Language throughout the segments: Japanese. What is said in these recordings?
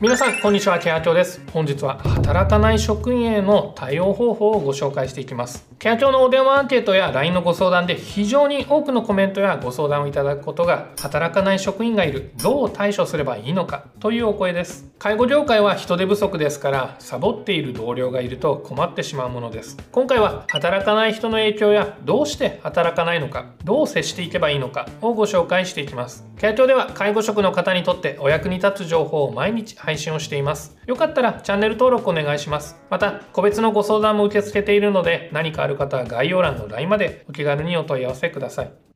皆さんこんにちは。ケア長です。本日は働かない職員への対応方法をご紹介していきます。ケア長のお電話アンケートや LINE のご相談で非常に多くのコメントやご相談をいただくことが働かない職員がいるどう対処すればいいのかというお声です。介護業界は人手不足ですからサボっている同僚がいると困ってしまうものです。今回は働かない人の影響やどうして働かないのかどう接していけばいいのかをご紹介していきます。ケア庁では介護職の方にとってお役に立つ情報を毎日配信をしています。よかったらチャンネル登録お願いします。また、個別のご相談も受け付けているので、何かある方は概要欄の LINE までお気軽にお問い合わせください。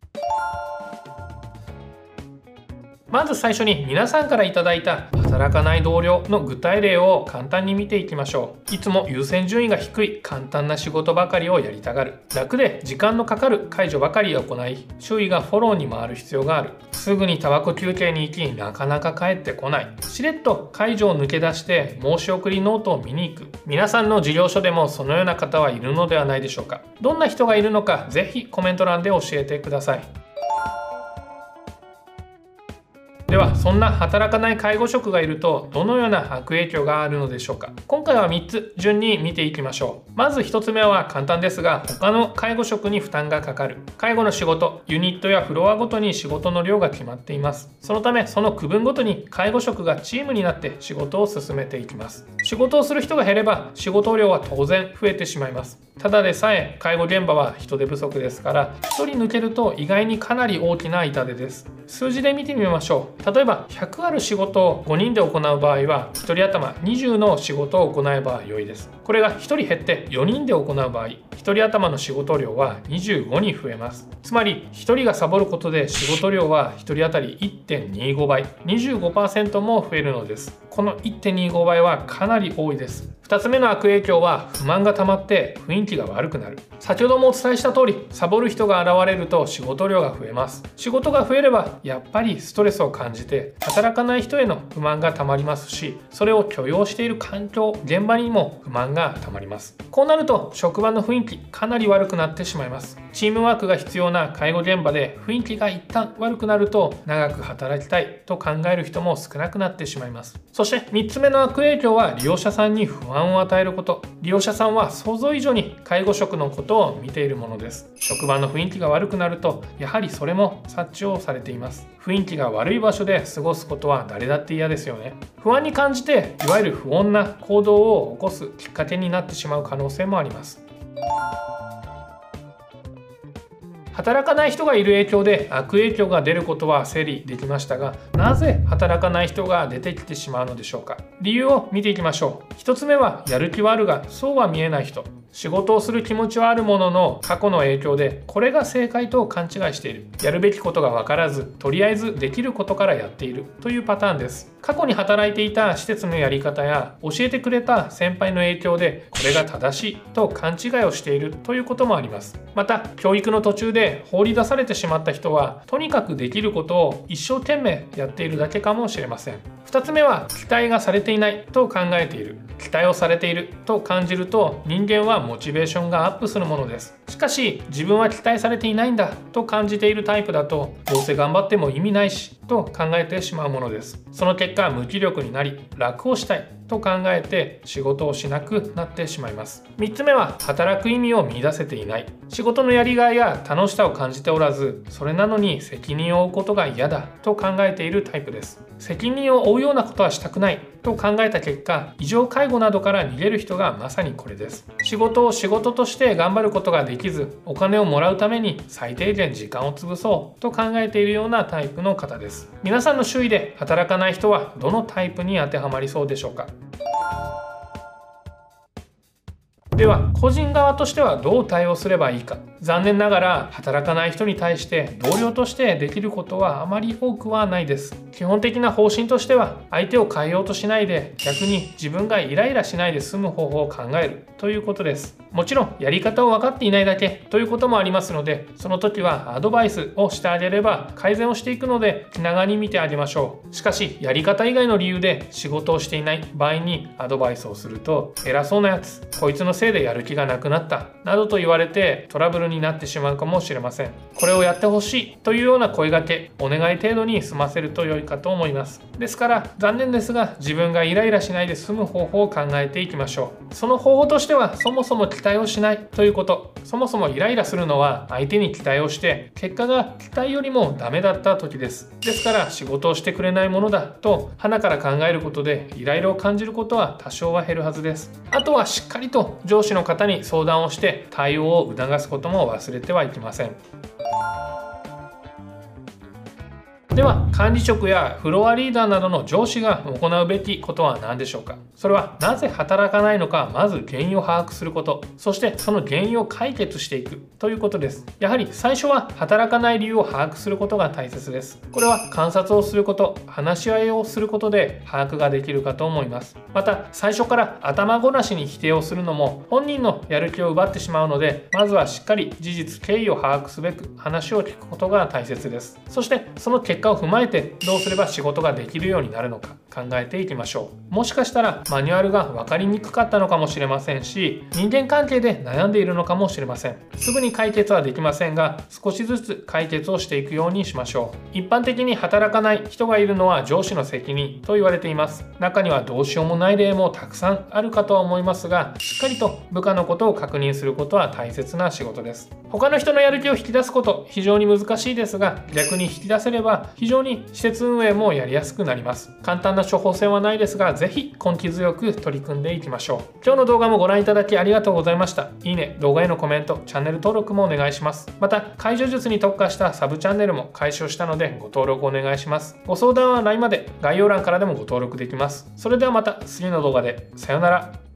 まず最初に皆さんから頂いた働かない同僚の具体例を簡単に見ていきましょう。いつも優先順位が低い簡単な仕事ばかりをやりたがる。楽で時間のかかる介助ばかりを行い周囲がフォローに回る必要がある。すぐにタバコ休憩に行きなかなか帰ってこない。しれっと介助を抜け出して申し送りノートを見に行く。皆さんの事業所でもそのような方はいるのではないでしょうか。どんな人がいるのかぜひコメント欄で教えてください。ではそんな働かない介護職がいるとどのような悪影響があるのでしょうか？今回は3つ順に見ていきましょう。まず1つ目は簡単ですが他の介護職に負担がかかる。介護の仕事ユニットやフロアごとに仕事の量が決まっています。そのためその区分ごとに介護職がチームになって仕事を進めていきます。仕事をする人が減れば仕事量は当然増えてしまいます。ただでさえ介護現場は人手不足ですから1人抜けると意外にかなり大きな痛手です。数字で見てみましょう。例えば100ある仕事を5人で行う場合は1人頭20の仕事を行えば良いです。これが1人減って4人で行う場合1人頭の仕事量は25に増えます。つまり1人がサボることで仕事量は1人当たり1.25倍25%も増えるのです。この1.25倍はかなり多いです。2つ目の悪影響は不満が溜まって雰囲気が悪くなる。先ほどもお伝えした通りサボる人が現れると仕事量が増えます。仕事が増えればやっぱりストレスを感じて働かない人への不満が溜まりますしそれを許容している環境現場にも不満が溜まります。こうなると職場の雰囲気かなり悪くなってしまいます。チームワークが必要な介護現場で雰囲気が一旦悪くなると長く働きたいと考える人も少なくなってしまいます。そして3つ目の悪影響は利用者さんに不安を与えること。利用者さんは想像以上に介護職のことを見ているものです。職場の雰囲気が悪くなるとやはりそれも察知をされています。雰囲気が悪い場所で過ごすことは誰だって嫌ですよね。不安に感じていわゆる不穏な行動を起こすきっかけになってしまう可能性もあります。働かない人がいる影響で悪影響が出ることは整理できましたがなぜ働かない人が出てきてしまうのでしょうか。理由を見ていきましょう。1つ目はやる気はあるがそうは見えない人。仕事をする気持ちはあるものの過去の影響でこれが正解と勘違いしている。やるべきことが分からずとりあえずできることからやっている。というパターンです。過去に働いていた施設のやり方や教えてくれた先輩の影響でこれが正しいと勘違いをしている。ということもあります。また教育の途中で放り出されてしまった人はとにかくできることを一生懸命やっているだけかもしれません。2つ目は期待がされていないと考えている。期待をされていると感じると人間はモチベーションがアップするものです。しかし自分は期待されていないんだと感じているタイプだとどうせ頑張っても意味ないしと考えてしまうものです。その結果無気力になり楽をしたい。と考えて仕事をしなくなってしまいます。3つ目は働く意味を見出せていない。仕事のやりがいや楽しさを感じておらずそれなのに責任を負うことが嫌だと考えているタイプです。責任を負うようなことはしたくないと考えた結果異常介護などから逃げる人がまさにこれです。仕事を仕事として頑張ることができずお金をもらうために最低限時間を潰そうと考えているようなタイプの方です。皆さんの周囲で働かない人はどのタイプに当てはまりそうでしょうか？では個人側としてはどう対応すればいいか。残念ながら働かない人に対して同僚としてできることはあまり多くはないです。基本的な方針としては相手を変えようとしないで逆に自分がイライラしないで済む方法を考える。ということです。もちろんやり方を分かっていないだけということもありますのでその時はアドバイスをしてあげれば改善をしていくので気長に見てあげましょう。しかしやり方以外の理由で仕事をしていない場合にアドバイスをすると偉そうなやつ。こいつのせいでやる気がなくなったなどと言われてトラブルになってしまうかもしれません。これをやってほしいというような声がけお願い程度に済ませると良いかと思います。ですから残念ですが自分がイライラしないで済む方法を考えていきましょう。その方法としてはそもそも期待をしないということ。そもそもイライラするのは相手に期待をして結果が期待よりもダメだった時です。ですから仕事をしてくれないものだと鼻から考えることでイライラを感じることは多少は減るはずです。あとはしっかりと上司の方に相談をして対応を促すことも忘れてはいけません。では管理職やフロアリーダーなどの上司が行うべきことは何でしょうか？それはなぜ働かないのか？まず原因を把握すること。そしてその原因を解決していくということです。やはり最初は働かない理由を把握することが大切です。これは観察をすること話し合いをすることで把握ができるかと思います。また最初から頭ごなしに否定をするのも本人のやる気を奪ってしまうのでまずはしっかり事実経緯を把握すべく話を聞くことが大切です。そしてその結果を踏まえてどうすれば仕事ができるようになるのか。考えていきましょう。もしかしたらマニュアルが分かりにくかったのかもしれませんし人間関係で悩んでいるのかもしれません。すぐに解決はできませんが少しずつ解決をしていくようにしましょう。一般的に働かない人がいるのは上司の責任と言われています。中にはどうしようもない例もたくさんあるかとは思いますがしっかりと部下のことを確認することは大切な仕事です。他の人のやる気を引き出すこと非常に難しいですが逆に引き出せれば非常に施設運営もやりやすくなります。簡単な処方箋はないですがぜひ根気強く取り組んでいきましょう。今日の動画もご覧いただきありがとうございました。いいね動画へのコメントチャンネル登録もお願いします。また解除術に特化したサブチャンネルも開始したのでご登録お願いします。ご相談は LINE まで概要欄からでもご登録できます。それではまた次の動画で。さようなら。